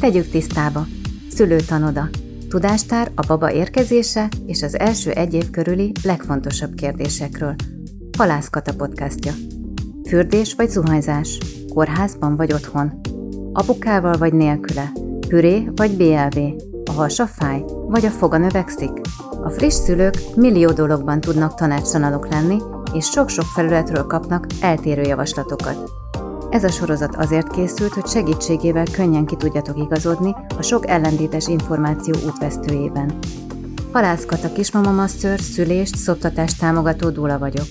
Tegyük tisztába. Szülőtanoda. Tudástár a baba érkezése és az első egy év körüli legfontosabb kérdésekről. Halászkata podcastja. Fürdés vagy zuhanyzás? Kórházban vagy otthon? Apukával vagy nélküle? Püré vagy BLV? A hasa fáj? Vagy a foga növekszik? A friss szülők millió dologban tudnak tanácsanalok lenni, és sok-sok felületről kapnak eltérő javaslatokat. Ez a sorozat azért készült, hogy segítségével könnyen ki tudjatok igazodni a sok ellentétes információ útvesztőjében. Halászkat a Kismama Master szülést, szoptatást támogató dúla vagyok.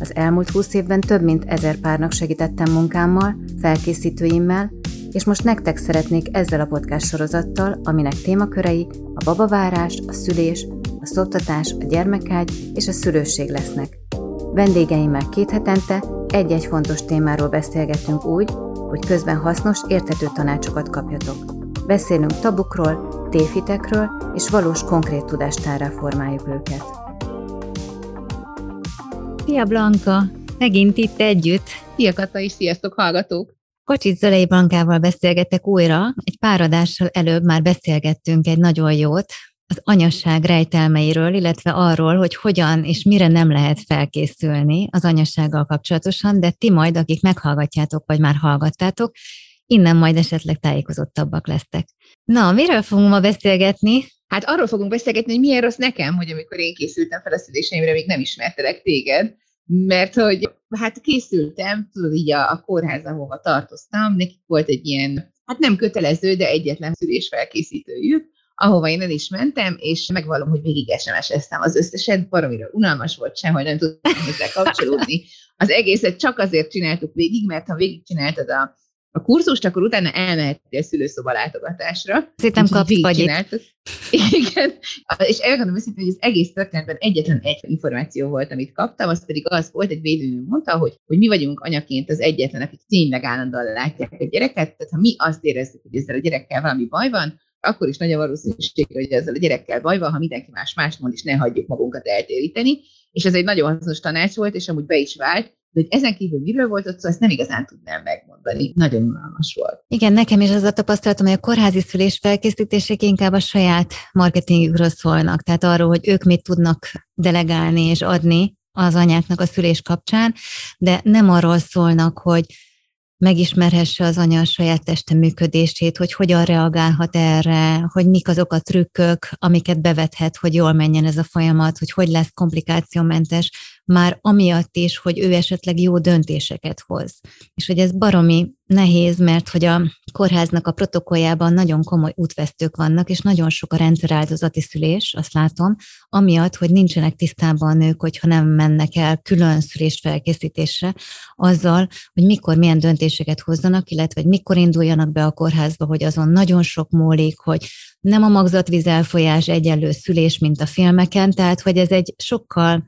Az elmúlt 20 évben több mint ezer párnak segítettem munkámmal, felkészítőimmel, és most nektek szeretnék ezzel a podcast sorozattal, aminek témakörei a babavárás, a szülés, a szoptatás, a gyermekágy és a szülőség lesznek. Vendégeimmel két hetente egy-egy fontos témáról beszélgetünk úgy, hogy közben hasznos, érthető tanácsokat kapjatok. Beszélünk tabukról, tévhitekről, és valós konkrét tudástárra formáljuk őket. Szia Blanka! Megint itt együtt. Szia Kata is, sziasztok hallgatók! Kocsit Zölei Blankával beszélgetek újra. Egy pár adással előbb már beszélgettünk egy nagyon jót, az anyasság rejtelmeiről, illetve arról, hogy hogyan és mire nem lehet felkészülni az anyassággal kapcsolatosan, de ti majd, akik meghallgatjátok, vagy már hallgattátok, innen majd esetleg tájékozottabbak lesztek. Na, miről fogunk ma beszélgetni? Hát arról fogunk beszélgetni, hogy milyen rossz nekem, hogy amikor én készültem fel a szüléseimre, még nem ismertelek téged, mert hogy hát készültem, tudod, így a, a kórház, ahova tartoztam, nekik volt egy ilyen, hát nem kötelező, de egyetlen szülésfelkészítőjük, ahova én el is mentem, és megvallom, hogy végig SMS-eztem az összeset, baromira unalmas volt, sehol nem tudtam hozzá kapcsolódni. Az egészet csak azért csináltuk végig, mert ha végigcsináltad a, a kurzust, akkor utána elmehettél szülőszoba látogatásra. Szerintem kapsz vagy Igen, és elmondom őszintén, hogy az egész történetben egyetlen egy információ volt, amit kaptam, az pedig az volt, egy védőnő mondta, hogy, hogy mi vagyunk anyaként az egyetlen, akik tényleg állandóan látják a gyereket, tehát ha mi azt érezzük, hogy ezzel a gyerekkel valami baj van, akkor is nagy a valószínűség, hogy ezzel a gyerekkel baj van, ha mindenki más más mond, és ne hagyjuk magunkat eltéríteni. És ez egy nagyon hasznos tanács volt, és amúgy be is vált, de hogy ezen kívül miről volt ott szó, ezt nem igazán tudnám megmondani. Nagyon unalmas volt. Igen, nekem is az a tapasztalatom, hogy a kórházi szülés felkészítések inkább a saját marketingükről szólnak, tehát arról, hogy ők mit tudnak delegálni és adni az anyáknak a szülés kapcsán, de nem arról szólnak, hogy megismerhesse az anya a saját teste működését, hogy hogyan reagálhat erre, hogy mik azok a trükkök, amiket bevethet, hogy jól menjen ez a folyamat, hogy hogy lesz komplikációmentes, már amiatt is, hogy ő esetleg jó döntéseket hoz. És hogy ez baromi nehéz, mert hogy a kórháznak a protokolljában nagyon komoly útvesztők vannak, és nagyon sok a rendszeráldozati szülés, azt látom, amiatt, hogy nincsenek tisztában a nők, hogyha nem mennek el külön szülés felkészítésre, azzal, hogy mikor milyen döntéseket hozzanak, illetve hogy mikor induljanak be a kórházba, hogy azon nagyon sok múlik, hogy nem a magzatvíz elfolyás egyenlő szülés, mint a filmeken, tehát hogy ez egy sokkal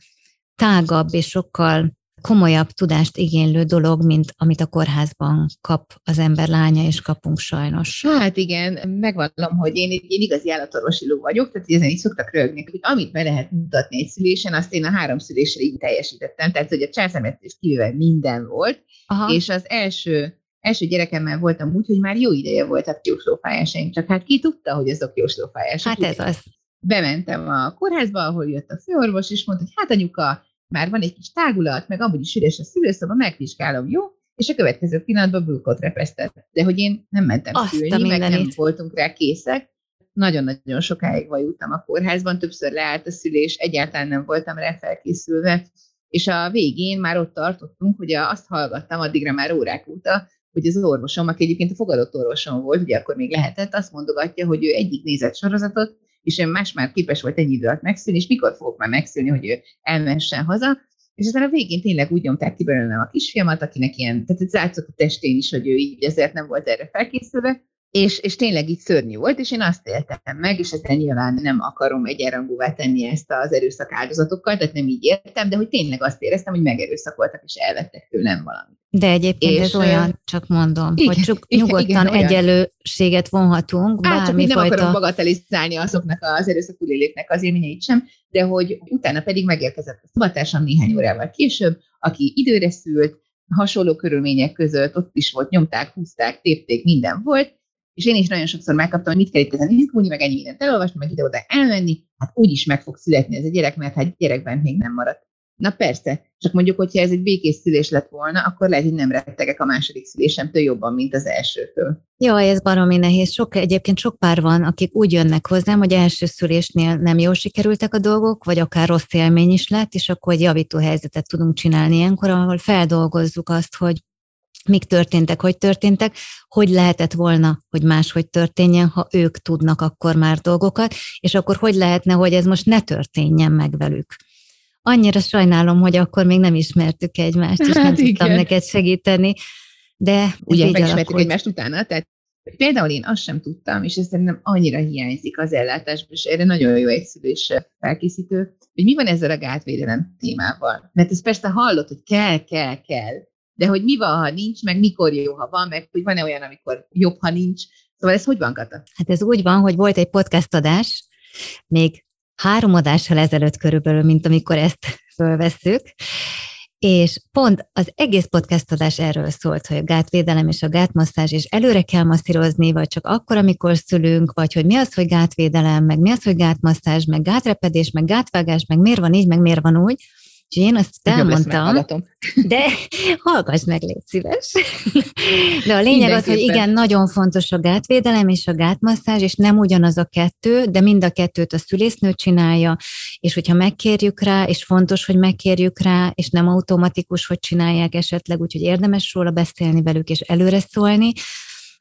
tágabb és sokkal komolyabb tudást igénylő dolog, mint amit a kórházban kap az ember lánya, és kapunk sajnos. Hát igen, megvallom, hogy én egy én igazi állatorvosi ló vagyok, tehát ezen így szoktak rögni, hogy amit be lehet mutatni egy szülésen, azt én a három szülésre így teljesítettem, tehát hogy a császármetszés kívül minden volt, Aha. és az első első gyerekemmel voltam úgy, hogy már jó ideje voltak jóslófájásaim, csak hát ki tudta, hogy azok jóslófájások. Hát ez az. Bementem a kórházba, ahol jött a főorvos, és mondta, hogy hát anyuka, már van egy kis tágulat, meg amúgy is üres a szülőszoba, megvizsgálom, jó? És a következő pillanatban bulkot repesztett. De hogy én nem mentem Azt szülni, meg nem voltunk rá készek. Nagyon-nagyon sokáig vajultam a kórházban, többször leállt a szülés, egyáltalán nem voltam rá felkészülve. És a végén már ott tartottunk, hogy azt hallgattam addigra már órák óta, hogy az orvosom, aki egyébként a fogadott orvosom volt, ugye akkor még lehetett, azt mondogatja, hogy ő egyik nézett sorozatot, és én más már képes volt ennyi idő alatt megszülni, és mikor fogok már megszülni, hogy ő elmessen haza, és aztán a végén tényleg úgy nyomták ki belőlem a kisfiamat, akinek ilyen, tehát látszott a testén is, hogy ő így ezért nem volt erre felkészülve, és, és tényleg így szörnyű volt, és én azt éltem meg, és ezzel nyilván nem akarom egyenrangúvá tenni ezt az erőszak áldozatokkal, tehát nem így értem, de hogy tényleg azt éreztem, hogy megerőszakoltak, és elvettek tőlem valamit. De egyébként és, ez olyan, csak mondom, igen, hogy csak igen, nyugodtan igen, egyenlőséget vonhatunk. Hát csak nem akarom bagatelizálni azoknak az erőszakú léléknek az élményeit sem, de hogy utána pedig megérkezett a szabadtársam néhány órával később, aki időre szült, hasonló körülmények között, ott is volt, nyomták, húzták, tépték, minden volt, és én is nagyon sokszor megkaptam, hogy mit kell itt ezen izgulni, meg ennyi mindent elolvasni, meg ide-oda elmenni, hát úgy is meg fog születni ez a gyerek, mert hát gyerekben még nem maradt. Na persze, csak mondjuk, hogyha ez egy békés szülés lett volna, akkor lehet, hogy nem rettegek a második szülésemtől jobban, mint az elsőtől. Jó, ez baromi nehéz. Sok, egyébként sok pár van, akik úgy jönnek hozzám, hogy első szülésnél nem jól sikerültek a dolgok, vagy akár rossz élmény is lett, és akkor egy javító helyzetet tudunk csinálni ilyenkor, ahol feldolgozzuk azt, hogy mik történtek, hogy történtek, hogy lehetett volna, hogy máshogy történjen, ha ők tudnak akkor már dolgokat, és akkor hogy lehetne, hogy ez most ne történjen meg velük annyira sajnálom, hogy akkor még nem ismertük egymást, és hát nem igen. tudtam neked segíteni. De Ugye megismertük egymást utána, tehát például én azt sem tudtam, és ez szerintem annyira hiányzik az ellátásban, és erre nagyon jó egy szülés felkészítő, hogy mi van ezzel a gátvédelem témával. Mert ez persze hallott, hogy kell, kell, kell, de hogy mi van, ha nincs, meg mikor jó, ha van, meg hogy van-e olyan, amikor jobb, ha nincs. Szóval ez hogy van, Kata? Hát ez úgy van, hogy volt egy podcast adás, még három adással ezelőtt körülbelül, mint amikor ezt fölvesszük, és pont az egész podcast adás erről szólt, hogy a gátvédelem és a gátmasszázs, és előre kell masszírozni, vagy csak akkor, amikor szülünk, vagy hogy mi az, hogy gátvédelem, meg mi az, hogy gátmasszázs, meg gátrepedés, meg gátvágás, meg miért van így, meg miért van úgy. És én azt elmondtam, de hallgass meg, légy szíves. De a lényeg az, hogy igen, nagyon fontos a gátvédelem és a gátmasszázs, és nem ugyanaz a kettő, de mind a kettőt a szülésznő csinálja, és hogyha megkérjük rá, és fontos, hogy megkérjük rá, és nem automatikus, hogy csinálják esetleg, úgyhogy érdemes róla beszélni velük, és előre szólni,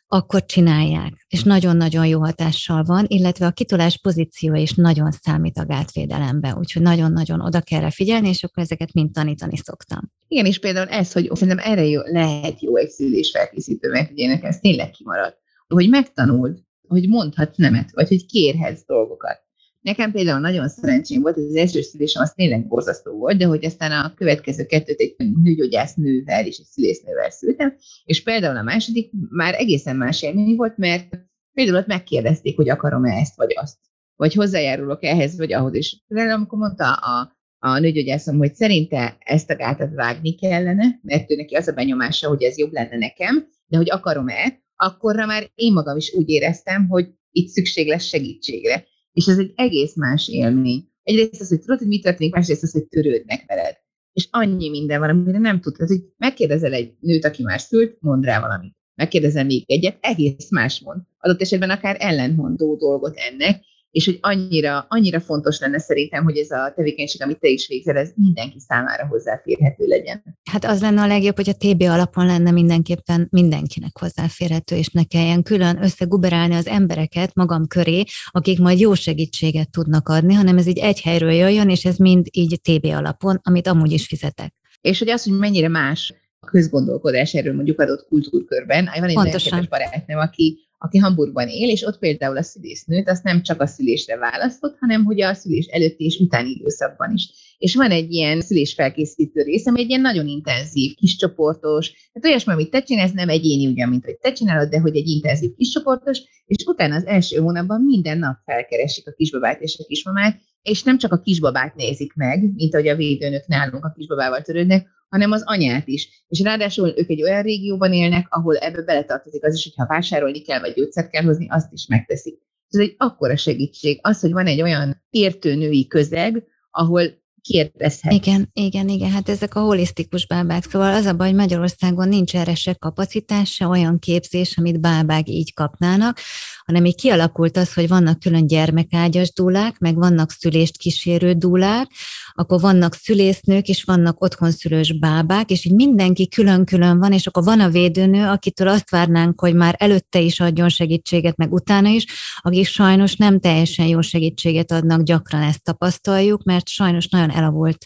akkor csinálják, és nagyon-nagyon jó hatással van, illetve a kitolás pozíció is nagyon számít a gátvédelemben, úgyhogy nagyon-nagyon oda kell rá figyelni, és akkor ezeket mind tanítani szoktam. Igen, és például ez, hogy szerintem erre jó, lehet jó egy szülés felkészítő, mert ugye ez tényleg kimaradt, hogy megtanuld, hogy mondhatsz nemet, vagy hogy kérhetsz dolgokat. Nekem például nagyon szerencsém volt, az első szülésem az tényleg borzasztó volt, de hogy aztán a következő kettőt egy nőgyógyász nővel és egy szülésznővel szültem, és például a második már egészen más élmény volt, mert például ott megkérdezték, hogy akarom-e ezt vagy azt, vagy hozzájárulok ehhez vagy ahhoz, és például amikor mondta a, a nőgyógyászom, hogy szerinte ezt a gátat vágni kellene, mert ő neki az a benyomása, hogy ez jobb lenne nekem, de hogy akarom-e, akkorra már én magam is úgy éreztem, hogy itt szükség lesz segítségre. És ez egy egész más élmény. Egyrészt az, hogy tudod, hogy mi történik, másrészt az, hogy törődnek veled. És annyi minden van, amire nem tudod. hogy megkérdezel egy nőt, aki már szült, mond rá valamit. Megkérdezel még egyet, egész más mond. Adott esetben akár ellentmondó dolgot ennek, és hogy annyira, annyira fontos lenne szerintem, hogy ez a tevékenység, amit te is végzel, ez mindenki számára hozzáférhető legyen. Hát az lenne a legjobb, hogy a TB alapon lenne mindenképpen mindenkinek hozzáférhető, és ne kelljen külön összeguberálni az embereket magam köré, akik majd jó segítséget tudnak adni, hanem ez így egy helyről jöjjön, és ez mind így TB alapon, amit amúgy is fizetek. És hogy az, hogy mennyire más a közgondolkodás erről mondjuk adott kultúrkörben. Van egy Pontosan. nagyon barátnőm, aki aki Hamburgban él, és ott például a szülésznőt azt nem csak a szülésre választott, hanem hogy a szülés előtti és utáni időszakban is. És van egy ilyen szülésfelkészítő rész, ami egy ilyen nagyon intenzív, kiscsoportos, tehát olyasmi, amit te csinálsz, nem egyéni ugyan, mint hogy te csinálod, de hogy egy intenzív kiscsoportos, és utána az első hónapban minden nap felkeresik a kisbabát és a kismamát, és nem csak a kisbabát nézik meg, mint ahogy a védőnök nálunk a kisbabával törődnek, hanem az anyát is. És ráadásul ők egy olyan régióban élnek, ahol ebbe beletartozik az is, hogy ha vásárolni kell, vagy gyógyszert kell hozni, azt is megteszik. Ez egy akkora segítség, az, hogy van egy olyan értő női közeg, ahol kérdezhet. Igen, igen, igen, hát ezek a holisztikus bábák, szóval az a baj, hogy Magyarországon nincs erre se kapacitás, se olyan képzés, amit bábák így kapnának, hanem így kialakult az, hogy vannak külön gyermekágyas dúlák, meg vannak szülést kísérő dúlák, akkor vannak szülésznők, és vannak otthonszülős bábák, és így mindenki külön-külön van, és akkor van a védőnő, akitől azt várnánk, hogy már előtte is adjon segítséget, meg utána is, akik sajnos nem teljesen jó segítséget adnak, gyakran ezt tapasztaljuk, mert sajnos nagyon elavult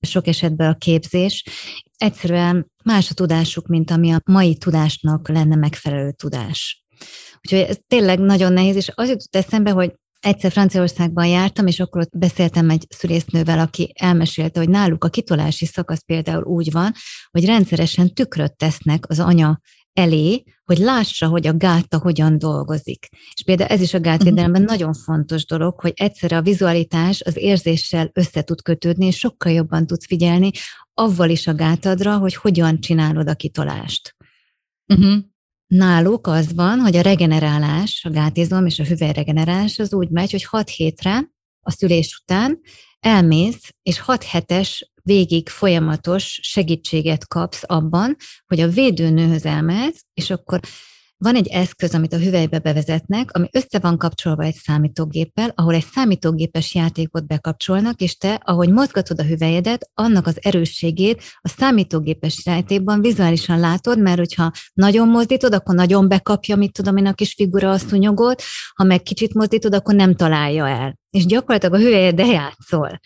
sok esetben a képzés. Egyszerűen más a tudásuk, mint ami a mai tudásnak lenne megfelelő tudás. Úgyhogy ez tényleg nagyon nehéz, és az jutott eszembe, hogy egyszer Franciaországban jártam, és akkor ott beszéltem egy szülésznővel, aki elmesélte, hogy náluk a kitolási szakasz például úgy van, hogy rendszeresen tükröt tesznek az anya elé, hogy lássa, hogy a gáta hogyan dolgozik. És például ez is a gátvédelemben uh-huh. nagyon fontos dolog, hogy egyszerre a vizualitás az érzéssel össze tud kötődni, és sokkal jobban tudsz figyelni avval is a gátadra, hogy hogyan csinálod a kitolást. Uh-huh. Náluk az van, hogy a regenerálás, a gátizom és a hüvelyregenerálás az úgy megy, hogy 6 hétre a szülés után elmész, és 6 hetes végig folyamatos segítséget kapsz abban, hogy a védőnőhöz elmehetsz, és akkor van egy eszköz, amit a hüvelybe bevezetnek, ami össze van kapcsolva egy számítógéppel, ahol egy számítógépes játékot bekapcsolnak, és te, ahogy mozgatod a hüvelyedet, annak az erősségét a számítógépes játékban vizuálisan látod, mert hogyha nagyon mozdítod, akkor nagyon bekapja, mit tudom én, a kis figura a szunyogot, ha meg kicsit mozdítod, akkor nem találja el. És gyakorlatilag a hüvelyed játszol.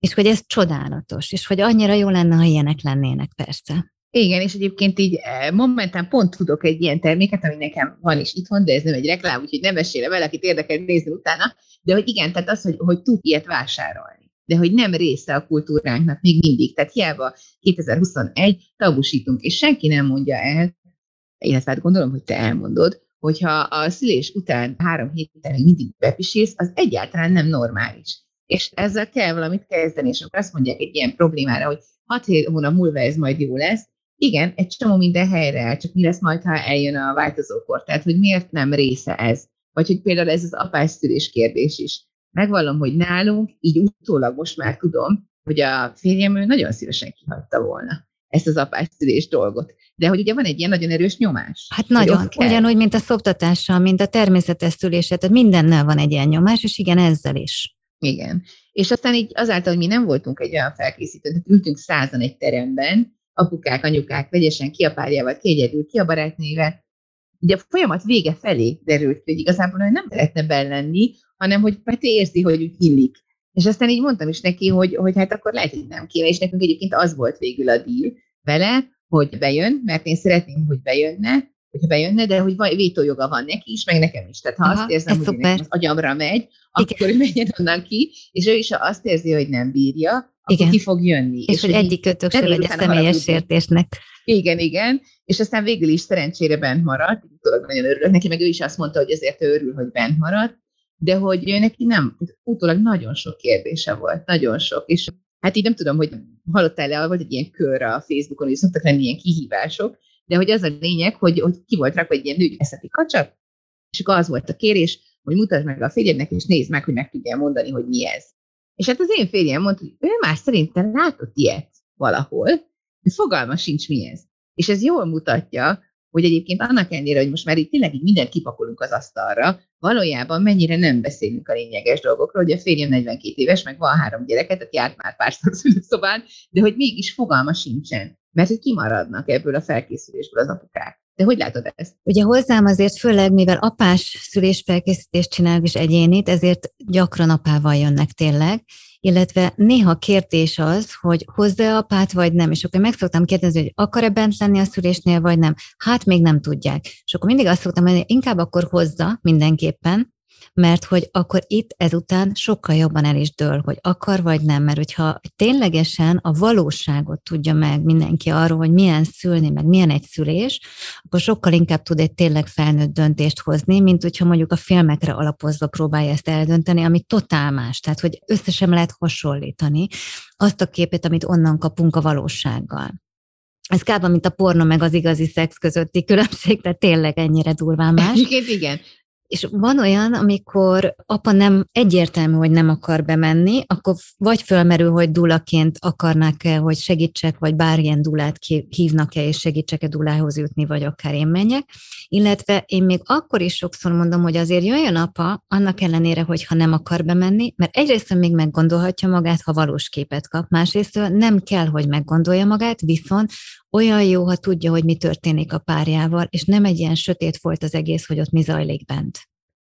És hogy ez csodálatos, és hogy annyira jó lenne, ha ilyenek lennének persze. Igen, és egyébként így eh, momentán pont tudok egy ilyen terméket, ami nekem van is itthon, de ez nem egy reklám, úgyhogy nem mesélem el, akit érdekel nézni utána, de hogy igen, tehát az, hogy, hogy tud ilyet vásárolni, de hogy nem része a kultúránknak még mindig. Tehát hiába 2021 tabusítunk, és senki nem mondja el, illetve hát gondolom, hogy te elmondod, hogyha a szülés után három héten még mindig bepisílsz, az egyáltalán nem normális. És ezzel kell valamit kezdeni, és akkor azt mondják egy ilyen problémára, hogy hat hónap múlva ez majd jó lesz, igen, egy csomó minden helyre el, csak mi lesz majd, ha eljön a változókor. Tehát, hogy miért nem része ez? Vagy hogy például ez az apás szülés kérdés is. Megvallom, hogy nálunk, így utólag most már tudom, hogy a férjem ő nagyon szívesen kihagyta volna ezt az apás szülés dolgot. De hogy ugye van egy ilyen nagyon erős nyomás. Hát nagyon, ugyanúgy, mint a szoptatással, mint a természetes szülése, tehát mindennel van egy ilyen nyomás, és igen, ezzel is. Igen. És aztán így azáltal, hogy mi nem voltunk egy olyan felkészítő, tehát ültünk százan egy teremben, apukák, anyukák vegyesen ki a párjával, ki egyedül, ki a barátnével. Ugye a folyamat vége felé derült hogy igazából hogy nem szeretne bellenni, hanem hogy Peti érzi, hogy úgy illik. És aztán így mondtam is neki, hogy, hogy hát akkor lehet, hogy nem kéne, és nekünk egyébként az volt végül a deal vele, hogy bejön, mert én szeretném, hogy bejönne, hogyha bejönne, de hogy vétójoga van neki is, meg nekem is. Tehát ha Aha, azt érzem, hogy az agyamra megy, Igen. akkor menjen onnan ki, és ő is azt érzi, hogy nem bírja, akkor igen. ki fog jönni. És, és hogy egyik kötök se legyen személyes sértésnek. Igen, igen. És aztán végül is szerencsére bent maradt, utólag nagyon örülök neki, meg ő is azt mondta, hogy ezért örül, hogy bent maradt, de hogy ő neki nem, utólag nagyon sok kérdése volt, nagyon sok, és hát így nem tudom, hogy hallottál-e, volt egy ilyen kör a Facebookon, hogy szoktak lenni ilyen kihívások, de hogy az a lényeg, hogy, hogy ki volt rakva egy ilyen nőgyászati kacsak, és akkor az volt a kérés, hogy mutasd meg a férjednek, és nézd meg, hogy meg tudja mondani, hogy mi ez. És hát az én férjem mondta, hogy ő már szerintem látott ilyet valahol, de fogalma sincs mi ez. És ez jól mutatja, hogy egyébként annak ellenére, hogy most már itt tényleg így mindent kipakolunk az asztalra, valójában mennyire nem beszélünk a lényeges dolgokról, hogy a férjem 42 éves, meg van három gyereket, tehát járt már párszor szülőszobán, de hogy mégis fogalma sincsen, mert hogy kimaradnak ebből a felkészülésből az apukák. De hogy látod ezt? Ugye hozzám azért főleg, mivel apás szülésfelkészítést csinálok is egyénit, ezért gyakran apával jönnek tényleg, illetve néha kérdés az, hogy hozza apát, vagy nem. És akkor meg szoktam kérdezni, hogy akar-e bent lenni a szülésnél, vagy nem. Hát még nem tudják. És akkor mindig azt szoktam mondani, inkább akkor hozza mindenképpen, mert hogy akkor itt ezután sokkal jobban el is dől, hogy akar vagy nem, mert hogyha ténylegesen a valóságot tudja meg mindenki arról, hogy milyen szülni, meg milyen egy szülés, akkor sokkal inkább tud egy tényleg felnőtt döntést hozni, mint hogyha mondjuk a filmekre alapozva próbálja ezt eldönteni, ami totál más, tehát hogy összesen lehet hasonlítani azt a képet, amit onnan kapunk a valósággal. Ez kb. mint a porno meg az igazi szex közötti különbség, tehát tényleg ennyire durván más. Igen, igen. És van olyan, amikor apa nem egyértelmű, hogy nem akar bemenni, akkor vagy fölmerül, hogy dulaként akarnak-e, hogy segítsek, vagy bármilyen dulát hívnak-e, és segítsek-e dulához jutni, vagy akár én menjek. Illetve én még akkor is sokszor mondom, hogy azért jöjjön apa, annak ellenére, hogy ha nem akar bemenni, mert egyrészt még meggondolhatja magát, ha valós képet kap, másrészt nem kell, hogy meggondolja magát, viszont olyan jó, ha tudja, hogy mi történik a párjával, és nem egy ilyen sötét volt az egész, hogy ott mi zajlik bent.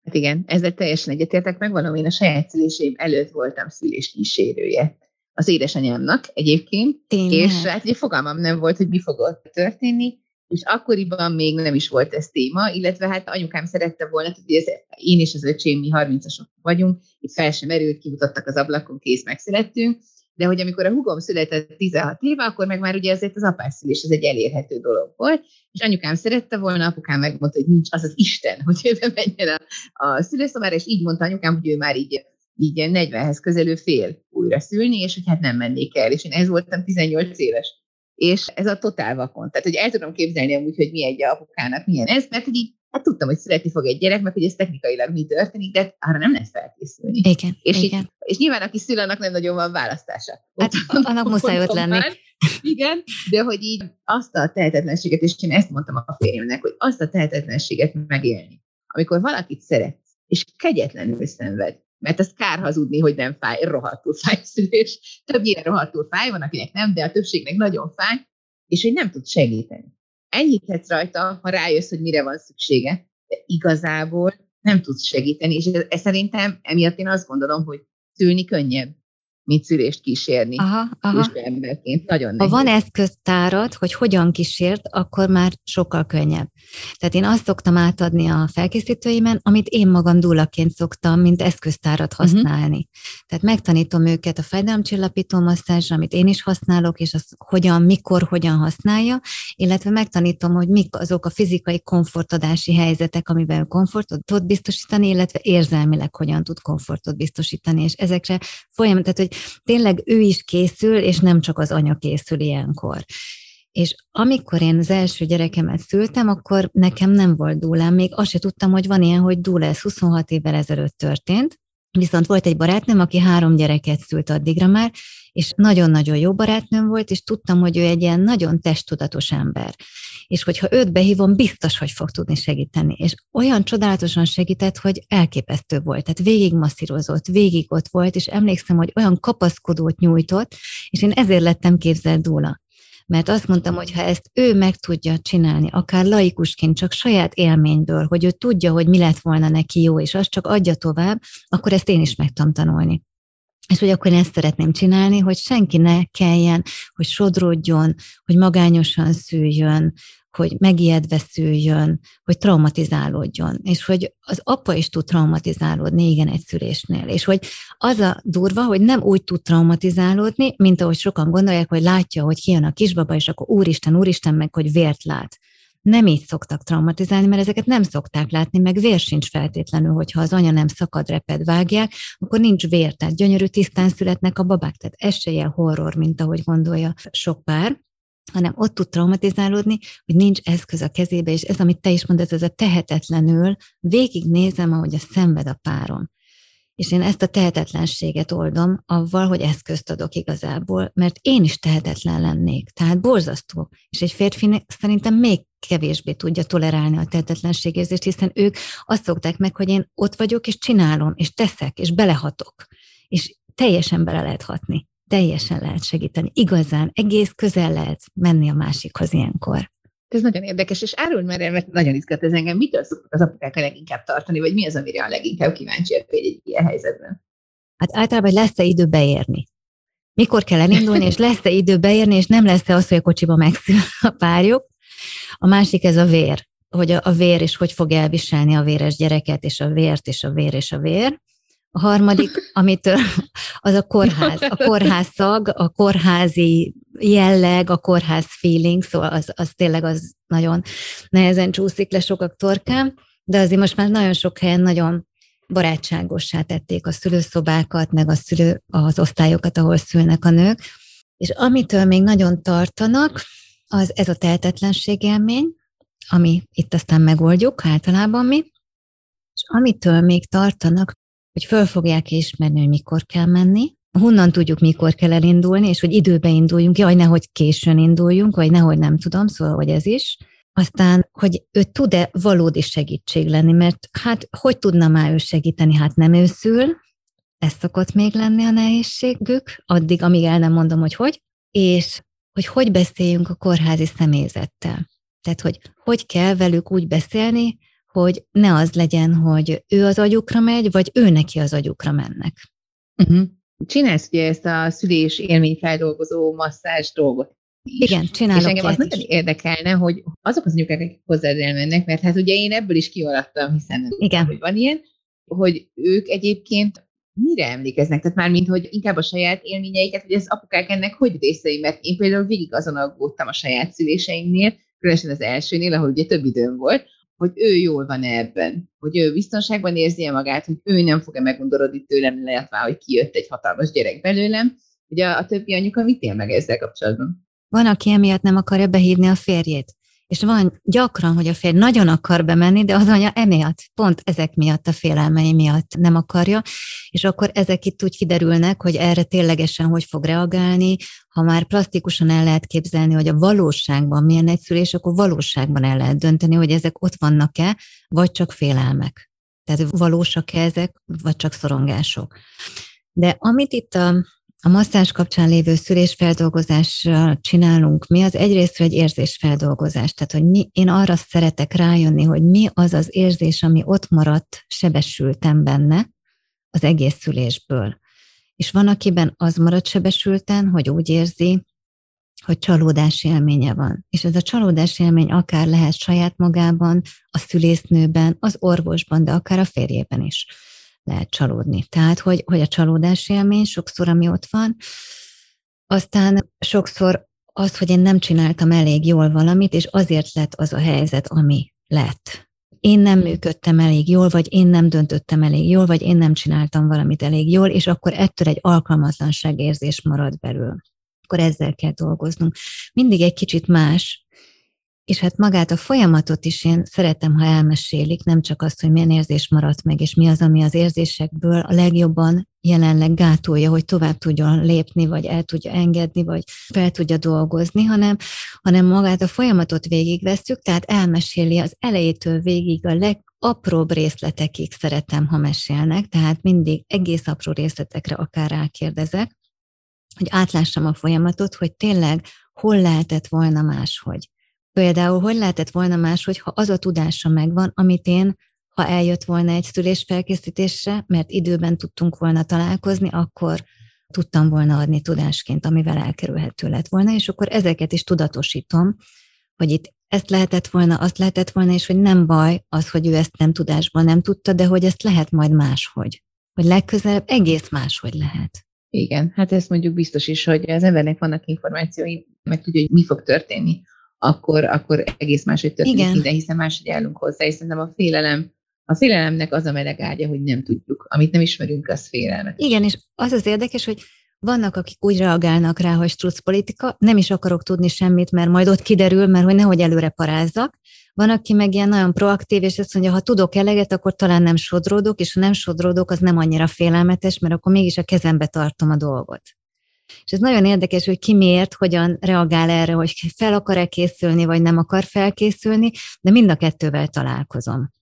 Hát igen, ezzel teljesen egyetértek, megvalom, én a saját szüléseim előtt voltam szülés kísérője az édesanyámnak egyébként, Tényleg? és hát ugye fogalmam nem volt, hogy mi fog ott történni, és akkoriban még nem is volt ez téma, illetve hát anyukám szerette volna, hogy ez, én és az öcsém, mi 30-asok vagyunk, itt fel sem merült, kimutattak az ablakon, kész, megszülettünk, de hogy amikor a hugom született 16 éve, akkor meg már ugye azért az apászülés az egy elérhető dolog volt, és anyukám szerette volna, apukám megmondta, hogy nincs az az Isten, hogy ő menjen a, a szülőszobára, és így mondta anyukám, hogy ő már így így 40-hez közelő fél újra szülni, és hogy hát nem mennék el, és én ez voltam 18 éves. És ez a totál vakon. Tehát, hogy el tudom képzelni amúgy, hogy mi egy apukának milyen ez, mert hogy így hát tudtam, hogy születni fog egy gyerek, meg hogy ez technikailag mi történik, de arra nem lesz felkészülni. Igen, és, igen. Így, és nyilván aki szül, annak nem nagyon van választása. Hát ott, annak muszáj ott lenni. Már, igen, de hogy így azt a tehetetlenséget, és én ezt mondtam a férjemnek, hogy azt a tehetetlenséget megélni, amikor valakit szeret, és kegyetlenül szenved, mert ez kár hazudni, hogy nem fáj, rohadtul fáj szülés. Többnyire rohadtul fáj, van, akinek nem, de a többségnek nagyon fáj, és hogy nem tud segíteni. Enyhíthetsz rajta, ha rájössz, hogy mire van szüksége, de igazából nem tudsz segíteni, és ez, ez szerintem emiatt én azt gondolom, hogy szülni könnyebb mint szülést kísérni. Aha, aha. emberként. Nagyon Ha van eszköztárad, hogy hogyan kísért, akkor már sokkal könnyebb. Tehát én azt szoktam átadni a felkészítőimen, amit én magam dúlaként szoktam, mint eszköztárat mhm. használni. Uh-huh. Tehát megtanítom őket a fájdalomcsillapító masszázsra, amit én is használok, és az hogyan, mikor, hogyan használja, illetve megtanítom, hogy mik azok a fizikai komfortadási helyzetek, amiben komfortot tud biztosítani, illetve érzelmileg hogyan tud komfortot biztosítani, és ezekre folyamatosan, tehát hogy tényleg ő is készül, és nem csak az anya készül ilyenkor. És amikor én az első gyerekemet szültem, akkor nekem nem volt dúlám, még azt se tudtam, hogy van ilyen, hogy dúla, ez 26 évvel ezelőtt történt, Viszont volt egy barátnőm, aki három gyereket szült addigra már, és nagyon-nagyon jó barátnőm volt, és tudtam, hogy ő egy ilyen nagyon testtudatos ember. És hogyha őt behívom, biztos, hogy fog tudni segíteni. És olyan csodálatosan segített, hogy elképesztő volt. Tehát végig masszírozott, végig ott volt, és emlékszem, hogy olyan kapaszkodót nyújtott, és én ezért lettem képzelt dúla mert azt mondtam, hogy ha ezt ő meg tudja csinálni, akár laikusként, csak saját élményből, hogy ő tudja, hogy mi lett volna neki jó, és azt csak adja tovább, akkor ezt én is meg tudom tanulni. És hogy akkor én ezt szeretném csinálni, hogy senki ne kelljen, hogy sodródjon, hogy magányosan szüljön, hogy megijedve szüljön, hogy traumatizálódjon, és hogy az apa is tud traumatizálódni, igen, egy szülésnél, és hogy az a durva, hogy nem úgy tud traumatizálódni, mint ahogy sokan gondolják, hogy látja, hogy kijön a kisbaba, és akkor úristen, úristen, meg hogy vért lát. Nem így szoktak traumatizálni, mert ezeket nem szokták látni, meg vér sincs feltétlenül, hogyha az anya nem szakad, reped, vágják, akkor nincs vér, tehát gyönyörű tisztán születnek a babák, tehát ez se ilyen horror, mint ahogy gondolja sok pár hanem ott tud traumatizálódni, hogy nincs eszköz a kezébe, és ez, amit te is mondasz, ez a tehetetlenül, végignézem, ahogy a szenved a párom. És én ezt a tehetetlenséget oldom avval, hogy eszközt adok igazából, mert én is tehetetlen lennék. Tehát borzasztó. És egy férfi szerintem még kevésbé tudja tolerálni a tehetetlenségérzést, hiszen ők azt szokták meg, hogy én ott vagyok, és csinálom, és teszek, és belehatok. És teljesen bele lehet hatni teljesen lehet segíteni. Igazán, egész közel lehet menni a másikhoz ilyenkor. Ez nagyon érdekes, és áruld már mert nagyon izgat ez engem. Mitől szoktak az apukák a leginkább tartani, vagy mi az, amire a leginkább kíváncsiak egy, egy ilyen helyzetben? Hát általában, hogy lesz-e idő beérni. Mikor kell elindulni, és lesz-e idő beérni, és nem lesz-e az, hogy a kocsiba megszül a párjuk. A másik ez a vér, hogy a, a vér is hogy fog elviselni a véres gyereket, és a vért, és a vér, és a vér. A harmadik, amitől az a kórház, a kórház szag, a kórházi jelleg, a kórház feeling, szóval az, az tényleg az nagyon nehezen csúszik le sokak torkán, de azért most már nagyon sok helyen nagyon barátságossá tették a szülőszobákat, meg a szülő, az osztályokat, ahol szülnek a nők. És amitől még nagyon tartanak, az ez a tehetetlenség élmény, ami itt aztán megoldjuk általában mi, és amitől még tartanak, hogy föl fogják ismerni, hogy mikor kell menni, honnan tudjuk, mikor kell elindulni, és hogy időbe induljunk, jaj, nehogy későn induljunk, vagy nehogy nem tudom, szóval, hogy ez is. Aztán, hogy ő tud-e valódi segítség lenni, mert hát hogy tudna már ő segíteni, hát nem őszül, ez szokott még lenni a nehézségük, addig, amíg el nem mondom, hogy hogy, és hogy hogy beszéljünk a kórházi személyzettel. Tehát, hogy hogy kell velük úgy beszélni, hogy ne az legyen, hogy ő az agyukra megy, vagy ő neki az agyukra mennek. Uh-huh. Csinálsz ugye ezt a szülés élményfeldolgozó masszázs dolgot. Is. Igen, csinálok És engem az nagyon érdekelne, hogy azok az anyukák, akik hozzád elmennek, mert hát ugye én ebből is kialattam, hiszen nem Igen. hogy van ilyen, hogy ők egyébként mire emlékeznek? Tehát már mint, hogy inkább a saját élményeiket, hogy az apukák ennek hogy részei, mert én például végig azon aggódtam a saját szüléseimnél, különösen az elsőnél, ahol ugye több időm volt, hogy ő jól van ebben, hogy ő biztonságban érzi magát, hogy ő nem fog-e megundorodni tőlem, lehetve, hogy kijött egy hatalmas gyerek belőlem. Ugye a, a többi anyuka mit él meg ezzel kapcsolatban? Van, aki emiatt nem akarja behívni a férjét. És van gyakran, hogy a férj nagyon akar bemenni, de az anya emiatt, pont ezek miatt, a félelmei miatt nem akarja, és akkor ezek itt úgy kiderülnek, hogy erre ténylegesen hogy fog reagálni, ha már plastikusan el lehet képzelni, hogy a valóságban milyen egy szülés, akkor valóságban el lehet dönteni, hogy ezek ott vannak-e, vagy csak félelmek. Tehát valósak-e ezek, vagy csak szorongások. De amit itt a a masszás kapcsán lévő szülésfeldolgozással csinálunk mi, az egyrészt egy érzésfeldolgozás. Tehát, hogy mi, én arra szeretek rájönni, hogy mi az az érzés, ami ott maradt, sebesültem benne az egész szülésből. És van, akiben az maradt sebesülten, hogy úgy érzi, hogy csalódás élménye van. És ez a csalódás élmény akár lehet saját magában, a szülésznőben, az orvosban, de akár a férjében is lehet csalódni. Tehát, hogy, hogy a csalódás élmény sokszor, ami ott van, aztán sokszor az, hogy én nem csináltam elég jól valamit, és azért lett az a helyzet, ami lett. Én nem működtem elég jól, vagy én nem döntöttem elég jól, vagy én nem csináltam valamit elég jól, és akkor ettől egy alkalmatlanság érzés marad belül. Akkor ezzel kell dolgoznunk. Mindig egy kicsit más, és hát magát a folyamatot is én szeretem, ha elmesélik, nem csak azt, hogy milyen érzés maradt meg, és mi az, ami az érzésekből a legjobban jelenleg gátolja, hogy tovább tudjon lépni, vagy el tudja engedni, vagy fel tudja dolgozni, hanem, hanem magát a folyamatot végigvesztük, tehát elmeséli az elejétől végig a legapróbb részletekig szeretem, ha mesélnek, tehát mindig egész apró részletekre akár rákérdezek, hogy átlássam a folyamatot, hogy tényleg hol lehetett volna máshogy. Például, hogy lehetett volna máshogy, ha az a tudása megvan, amit én, ha eljött volna egy szülésfelkészítésre, mert időben tudtunk volna találkozni, akkor tudtam volna adni tudásként, amivel elkerülhető lett volna, és akkor ezeket is tudatosítom, hogy itt ezt lehetett volna, azt lehetett volna, és hogy nem baj az, hogy ő ezt nem tudásban nem tudta, de hogy ezt lehet majd máshogy. Hogy legközelebb egész máshogy lehet. Igen, hát ezt mondjuk biztos is, hogy az embernek vannak információi, meg tudja, hogy mi fog történni akkor, akkor egész máshogy történik Igen. minden, hiszen máshogy állunk hozzá, és szerintem a félelem, a félelemnek az a meleg ágya, hogy nem tudjuk. Amit nem ismerünk, az félelmet. Igen, és az az érdekes, hogy vannak, akik úgy reagálnak rá, hogy struc politika, nem is akarok tudni semmit, mert majd ott kiderül, mert hogy nehogy előre parázzak. Van, aki meg ilyen nagyon proaktív, és azt mondja, ha tudok eleget, akkor talán nem sodródok, és ha nem sodródok, az nem annyira félelmetes, mert akkor mégis a kezembe tartom a dolgot. És ez nagyon érdekes, hogy ki miért, hogyan reagál erre, hogy fel akar-e készülni, vagy nem akar felkészülni, de mind a kettővel találkozom.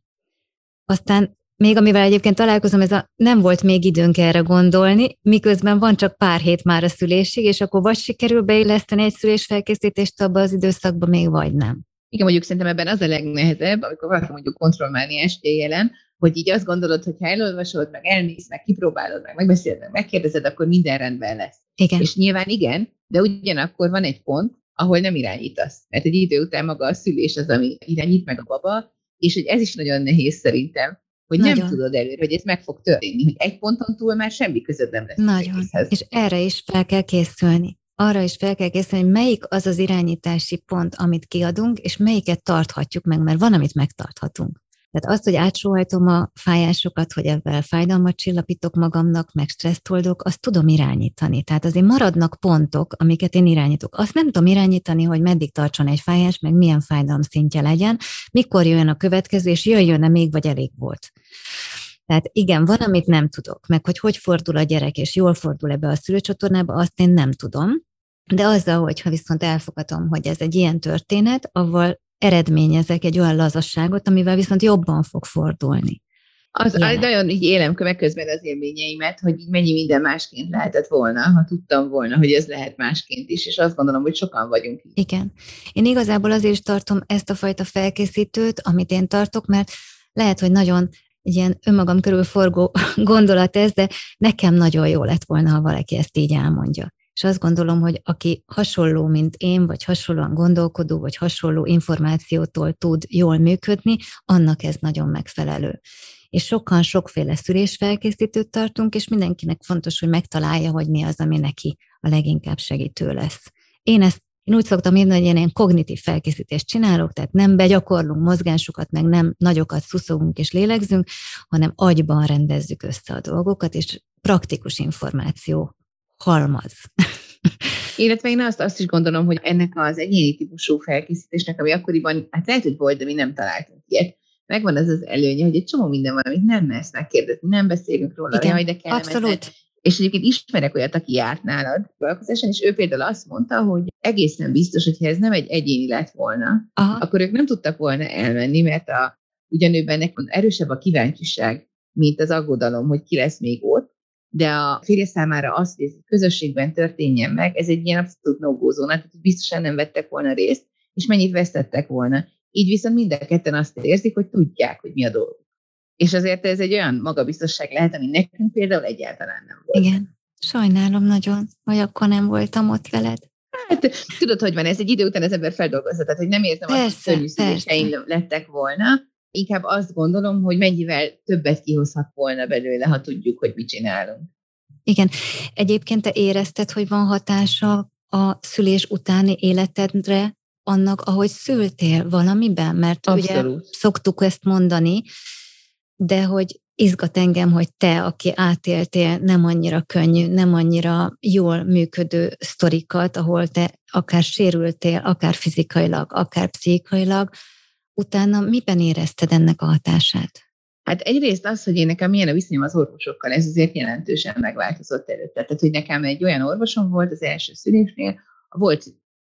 Aztán még amivel egyébként találkozom, ez a nem volt még időnk erre gondolni, miközben van csak pár hét már a szülésig, és akkor vagy sikerül beilleszteni egy szülésfelkészítést abba az időszakba, még vagy nem. Igen, mondjuk szerintem ebben az a legnehezebb, amikor valaki mondjuk kontrollálni jelen, hogy így azt gondolod, hogy ha elolvasod, meg elmész, meg kipróbálod, meg megbeszéled, meg megkérdezed, akkor minden rendben lesz. Igen. És nyilván igen, de ugyanakkor van egy pont, ahol nem irányítasz. Mert egy idő után maga a szülés az, ami irányít meg a baba, és hogy ez is nagyon nehéz szerintem, hogy nagyon. nem tudod előre, hogy ez meg fog történni, hogy egy ponton túl már semmi között nem lesz. Nagyon. És erre is fel kell készülni. Arra is fel kell készülni, hogy melyik az az irányítási pont, amit kiadunk, és melyiket tarthatjuk meg, mert van, amit megtarthatunk. Tehát azt, hogy átsóhajtom a fájásokat, hogy ebben fájdalmat csillapítok magamnak, meg stresszt oldok, azt tudom irányítani. Tehát azért maradnak pontok, amiket én irányítok. Azt nem tudom irányítani, hogy meddig tartson egy fájás, meg milyen fájdalom szintje legyen, mikor jön a következő, és jöjjön-e még, vagy elég volt. Tehát igen, van, amit nem tudok, meg hogy hogy fordul a gyerek, és jól fordul ebbe a szülőcsatornába, azt én nem tudom. De azzal, hogyha viszont elfogadom, hogy ez egy ilyen történet, avval eredményezek egy olyan lazasságot, amivel viszont jobban fog fordulni. Az, az nagyon így élem közben az élményeimet, hogy így mennyi minden másként lehetett volna, ha tudtam volna, hogy ez lehet másként is, és azt gondolom, hogy sokan vagyunk így. Igen. Én igazából azért is tartom ezt a fajta felkészítőt, amit én tartok, mert lehet, hogy nagyon egy ilyen önmagam körül forgó gondolat ez, de nekem nagyon jó lett volna, ha valaki ezt így elmondja. És azt gondolom, hogy aki hasonló, mint én, vagy hasonlóan gondolkodó, vagy hasonló információtól tud jól működni, annak ez nagyon megfelelő. És sokan sokféle szülésfelkészítőt tartunk, és mindenkinek fontos, hogy megtalálja, hogy mi az, ami neki a leginkább segítő lesz. Én ezt én úgy szoktam írni, hogy én ilyen kognitív felkészítést csinálok, tehát nem begyakorlunk mozgásokat, meg nem nagyokat szuszogunk és lélegzünk, hanem agyban rendezzük össze a dolgokat, és praktikus információ halmaz. Illetve én azt, azt is gondolom, hogy ennek az egyéni típusú felkészítésnek, ami akkoriban, hát lehet, hogy volt, de mi nem találtunk ilyet, megvan az az előnye, hogy egy csomó minden van, amit nem mersz megkérdezni, nem beszélünk róla, Igen, jaj, de Abszolút. És egyébként ismerek olyat, aki járt nálad foglalkozáson, és ő például azt mondta, hogy egészen biztos, hogyha ez nem egy egyéni lett volna, Aha. akkor ők nem tudtak volna elmenni, mert a, ugyanőben erősebb a kíváncsiság, mint az aggodalom, hogy ki lesz még ott, de a férje számára azt, hogy ez közösségben történjen meg, ez egy ilyen abszolút no tehát biztosan nem vettek volna részt, és mennyit vesztettek volna. Így viszont mind a ketten azt érzik, hogy tudják, hogy mi a dolog. És azért ez egy olyan magabiztosság lehet, ami nekünk például egyáltalán nem volt. Igen, sajnálom nagyon, hogy akkor nem voltam ott veled. Hát tudod, hogy van, ez egy idő után az ember feldolgozza, tehát hogy nem értem persze, azt, hogy lettek volna, inkább azt gondolom, hogy mennyivel többet kihozhat volna belőle, ha tudjuk, hogy mit csinálunk. Igen. Egyébként te érezted, hogy van hatása a szülés utáni életedre annak, ahogy szültél valamiben? Mert Abszolút. ugye szoktuk ezt mondani, de hogy izgat engem, hogy te, aki átéltél nem annyira könnyű, nem annyira jól működő sztorikat, ahol te akár sérültél, akár fizikailag, akár pszichikailag, utána miben érezted ennek a hatását? Hát egyrészt az, hogy én nekem milyen a viszonyom az orvosokkal, ez azért jelentősen megváltozott előtte. Tehát, hogy nekem egy olyan orvosom volt az első szülésnél, volt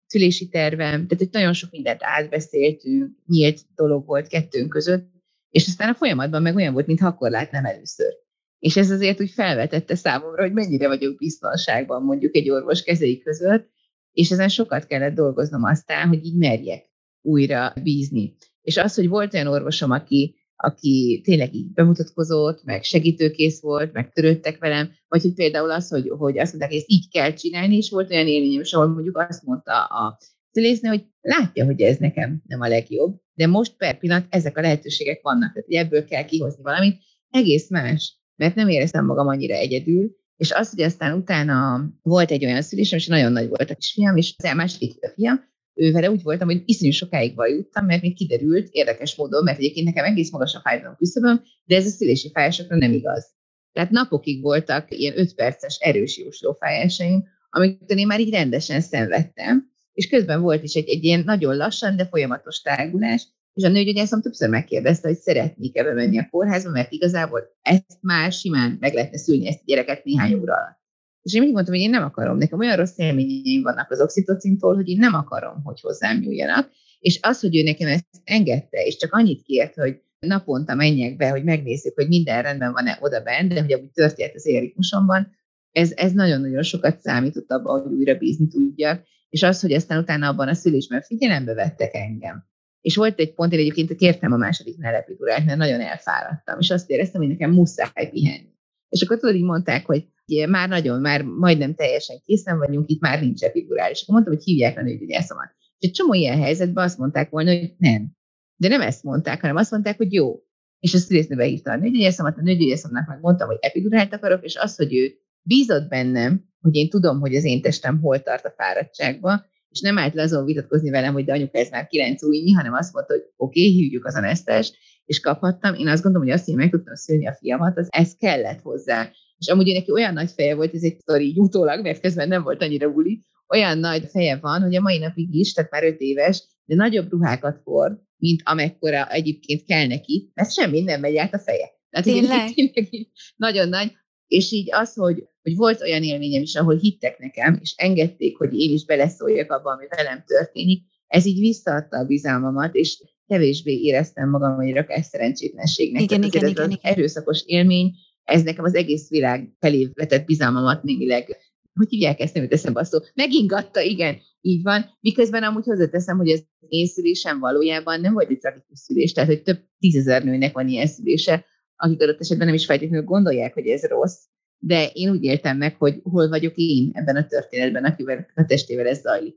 szülési tervem, tehát hogy nagyon sok mindent átbeszéltünk, nyílt dolog volt kettőnk között, és aztán a folyamatban meg olyan volt, mintha akkor látnám először. És ez azért úgy felvetette számomra, hogy mennyire vagyok biztonságban mondjuk egy orvos kezei között, és ezen sokat kellett dolgoznom aztán, hogy így merjek újra bízni. És az, hogy volt olyan orvosom, aki, aki tényleg így bemutatkozott, meg segítőkész volt, meg törődtek velem, vagy hogy például az, hogy, hogy azt mondták, hogy ezt így kell csinálni, és volt olyan élményem is, ahol mondjuk azt mondta a szülésznő, hogy látja, hogy ez nekem nem a legjobb, de most per pillanat ezek a lehetőségek vannak, tehát ebből kell kihozni valamit, egész más, mert nem éreztem magam annyira egyedül, és az, hogy aztán utána volt egy olyan szülésem, és nagyon nagy volt a kisfiam, és az második fiam, ő vele úgy voltam, hogy iszonyú sokáig bajuttam, mert még kiderült érdekes módon, mert egyébként nekem egész magas a fájdalom küszöböm, de ez a szülési fájásokra nem igaz. Tehát napokig voltak ilyen 5 perces erős jóslófájásaim, amiket én már így rendesen szenvedtem, és közben volt is egy, egy ilyen nagyon lassan, de folyamatos tágulás, és a nőgyógyászom többször megkérdezte, hogy szeretnék-e bemenni a kórházba, mert igazából ezt már simán meg lehetne szülni ezt a gyereket néhány óra alatt. És én mindig mondtam, hogy én nem akarom, nekem olyan rossz élményeim vannak az oxitocintól, hogy én nem akarom, hogy hozzám nyúljanak. És az, hogy ő nekem ezt engedte, és csak annyit kért, hogy naponta menjek be, hogy megnézzük, hogy minden rendben van-e oda bent, de hogy amúgy történt az éritmusomban, ez, ez nagyon-nagyon sokat számított abban, hogy újra bízni tudjak. És az, hogy aztán utána abban a szülésben figyelembe vettek engem. És volt egy pont, én egyébként kértem a második nelepidurát, mert nagyon elfáradtam, és azt éreztem, hogy nekem muszáj pihenni. És akkor tudod, így mondták, hogy már nagyon, már majdnem teljesen készen vagyunk, itt már nincs epidurális. Akkor mondtam, hogy hívják a nőgyógyászomat. És egy csomó ilyen helyzetben azt mondták volna, hogy nem. De nem ezt mondták, hanem azt mondták, hogy jó. És a szülésznőbe hívta a nőgyógyászomat, a nőgyógyászomnak meg mondtam, hogy epidurált akarok, és az, hogy ő bízott bennem, hogy én tudom, hogy az én testem hol tart a fáradtságban, és nem állt le azon vitatkozni velem, hogy de anyuka ez már kilenc újnyi, hanem azt mondta, hogy oké, okay, hívjuk az anesztest, és kaphattam. Én azt gondolom, hogy azt, hogy meg tudtam szülni a fiamat, az ez kellett hozzá. És amúgy neki olyan nagy feje volt, ez egy sztori így utólag, mert közben nem volt annyira uli, olyan nagy feje van, hogy a mai napig is, tehát már öt éves, de nagyobb ruhákat hord, mint amekkora egyébként kell neki, mert semmi nem megy át a feje. Tehát tényleg? tényleg nagyon nagy, és így az, hogy, hogy volt olyan élményem is, ahol hittek nekem, és engedték, hogy én is beleszóljak abba, ami velem történik, ez így visszaadta a bizalmamat, és kevésbé éreztem magam hogy ezt szerencsétlenségnek. Igen, igen, ez igen, az igen. erőszakos élmény, ez nekem az egész világ felé vetett bizalmamat némileg, hogy hívják ezt, nem jut eszembe a szó, megingatta, igen, így van. Miközben amúgy hozzáteszem, hogy az én szülésem valójában nem volt egy tragikus szülés, tehát hogy több tízezer nőnek van ilyen szülése, akik adott esetben nem is feltétlenül gondolják, hogy ez rossz, de én úgy éltem meg, hogy hol vagyok én ebben a történetben, akivel a testével ez zajlik.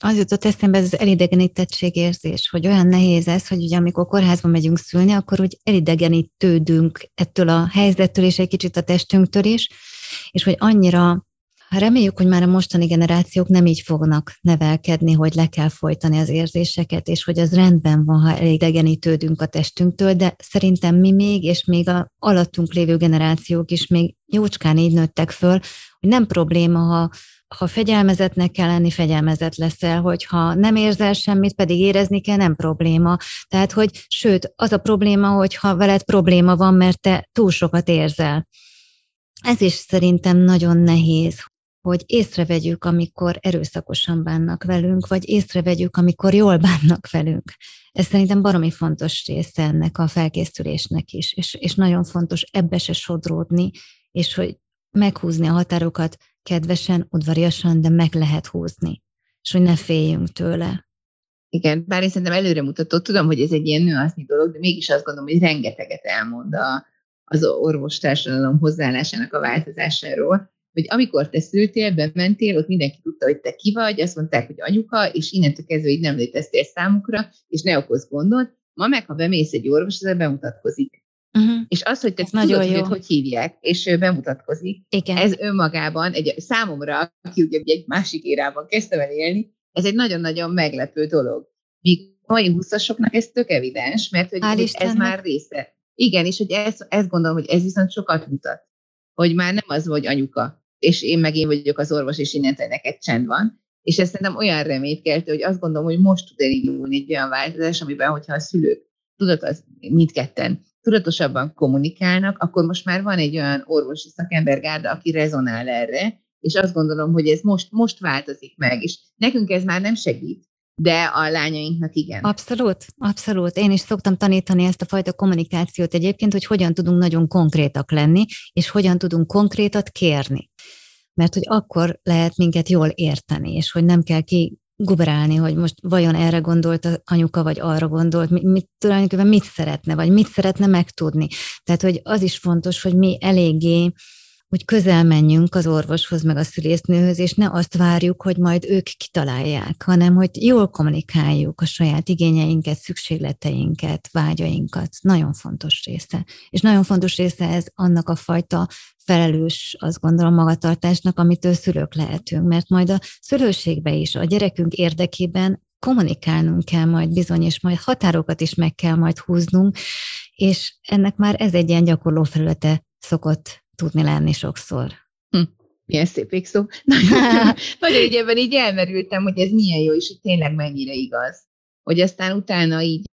Az jutott eszembe ez az elidegenítettség érzés, hogy olyan nehéz ez, hogy ugye amikor kórházba megyünk szülni, akkor úgy elidegenítődünk ettől a helyzettől és egy kicsit a testünktől is, és hogy annyira reméljük, hogy már a mostani generációk nem így fognak nevelkedni, hogy le kell folytani az érzéseket, és hogy az rendben van, ha elidegenítődünk a testünktől, de szerintem mi még, és még a alattunk lévő generációk is még jócskán így nőttek föl, hogy nem probléma, ha ha fegyelmezetnek kell lenni, fegyelmezett leszel, hogyha nem érzel semmit, pedig érezni kell, nem probléma. Tehát, hogy sőt, az a probléma, hogyha veled probléma van, mert te túl sokat érzel. Ez is szerintem nagyon nehéz, hogy észrevegyük, amikor erőszakosan bánnak velünk, vagy észrevegyük, amikor jól bánnak velünk. Ez szerintem baromi fontos része ennek a felkészülésnek is, és, és nagyon fontos ebbe se sodródni, és hogy meghúzni a határokat kedvesen, udvariasan, de meg lehet húzni, és hogy ne féljünk tőle. Igen, bár én szerintem előremutató, tudom, hogy ez egy ilyen nüansznyi dolog, de mégis azt gondolom, hogy rengeteget elmond a, az orvostársadalom hozzáállásának a változásáról, hogy amikor te szültél, bementél, ott mindenki tudta, hogy te ki vagy, azt mondták, hogy anyuka, és innentől kezdve így nem léteztél számukra, és ne okoz gondot. Ma meg, ha bemész egy orvos, az bemutatkozik. Uh-huh. És az, hogy te ez tudod, nagyon jó. hogy hogy hívják, és bemutatkozik, Igen. ez önmagában egy számomra, aki ugye egy másik érában kezdtem el élni, ez egy nagyon-nagyon meglepő dolog. Míg mai húszasoknak ez tök evidens, mert hogy, hogy ez már része. Igen, és hogy ezt, ezt gondolom, hogy ez viszont sokat mutat, hogy már nem az, hogy anyuka, és én meg én vagyok az orvos, és innentől neked csend van. És ez szerintem olyan reménykeltő, hogy azt gondolom, hogy most tud elindulni egy olyan változás, amiben, hogyha a szülők tudat az mindketten tudatosabban kommunikálnak, akkor most már van egy olyan orvosi szakembergárda, aki rezonál erre, és azt gondolom, hogy ez most, most változik meg, és nekünk ez már nem segít, de a lányainknak igen. Abszolút, abszolút. Én is szoktam tanítani ezt a fajta kommunikációt egyébként, hogy hogyan tudunk nagyon konkrétak lenni, és hogyan tudunk konkrétat kérni. Mert hogy akkor lehet minket jól érteni, és hogy nem kell ki guberálni, hogy most vajon erre gondolt az anyuka, vagy arra gondolt, mit, mit, tulajdonképpen mit szeretne, vagy mit szeretne megtudni. Tehát, hogy az is fontos, hogy mi eléggé hogy közel menjünk az orvoshoz, meg a szülésznőhöz, és ne azt várjuk, hogy majd ők kitalálják, hanem hogy jól kommunikáljuk a saját igényeinket, szükségleteinket, vágyainkat. Nagyon fontos része. És nagyon fontos része ez annak a fajta felelős, azt gondolom, magatartásnak, amitől szülők lehetünk, mert majd a szülőségbe is a gyerekünk érdekében kommunikálnunk kell majd bizony, és majd határokat is meg kell majd húznunk, és ennek már ez egy ilyen gyakorló felülete szokott tudni lenni sokszor. Hm. Milyen szép szó. Nagyon, nagyon így ebben így elmerültem, hogy ez milyen jó, és hogy tényleg mennyire igaz. Hogy aztán utána így,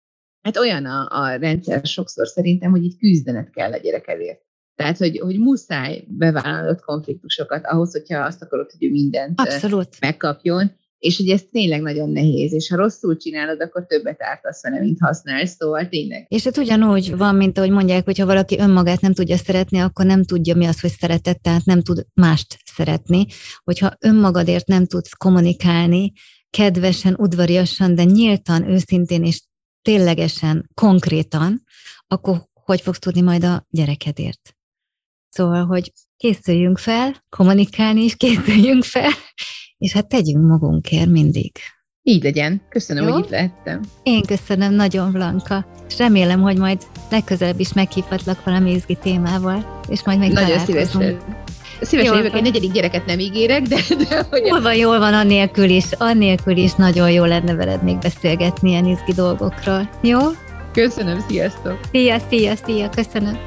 hát olyan a, a rendszer sokszor szerintem, hogy így küzdenet kell a gyerekedért. Tehát, hogy, hogy muszáj bevállalnod konfliktusokat ahhoz, hogyha azt akarod, hogy ő mindent Abszolút. megkapjon, és hogy ez tényleg nagyon nehéz, és ha rosszul csinálod, akkor többet ártasz vele, mint használsz, szóval tényleg. És ez ugyanúgy van, mint ahogy mondják, hogy ha valaki önmagát nem tudja szeretni, akkor nem tudja mi az, hogy szeretett, tehát nem tud mást szeretni. Hogyha önmagadért nem tudsz kommunikálni, kedvesen, udvariasan, de nyíltan, őszintén és ténylegesen, konkrétan, akkor hogy fogsz tudni majd a gyerekedért? Szóval, hogy készüljünk fel, kommunikálni is készüljünk fel, és hát tegyünk magunkért mindig. Így legyen. Köszönöm, Jó? hogy itt lehettem. Én köszönöm nagyon, Blanka, és remélem, hogy majd legközelebb is meghívhatlak valami izgi témával, és majd meg Nagyon szívesen. Szívesen jövök, egy negyedik gyereket nem ígérek, de... de hogy jól van, jól van, annélkül is, annélkül is nagyon jó lenne veled még beszélgetni ilyen izgi dolgokról. Jó? Köszönöm, sziasztok! Szia, szia, szia, köszönöm!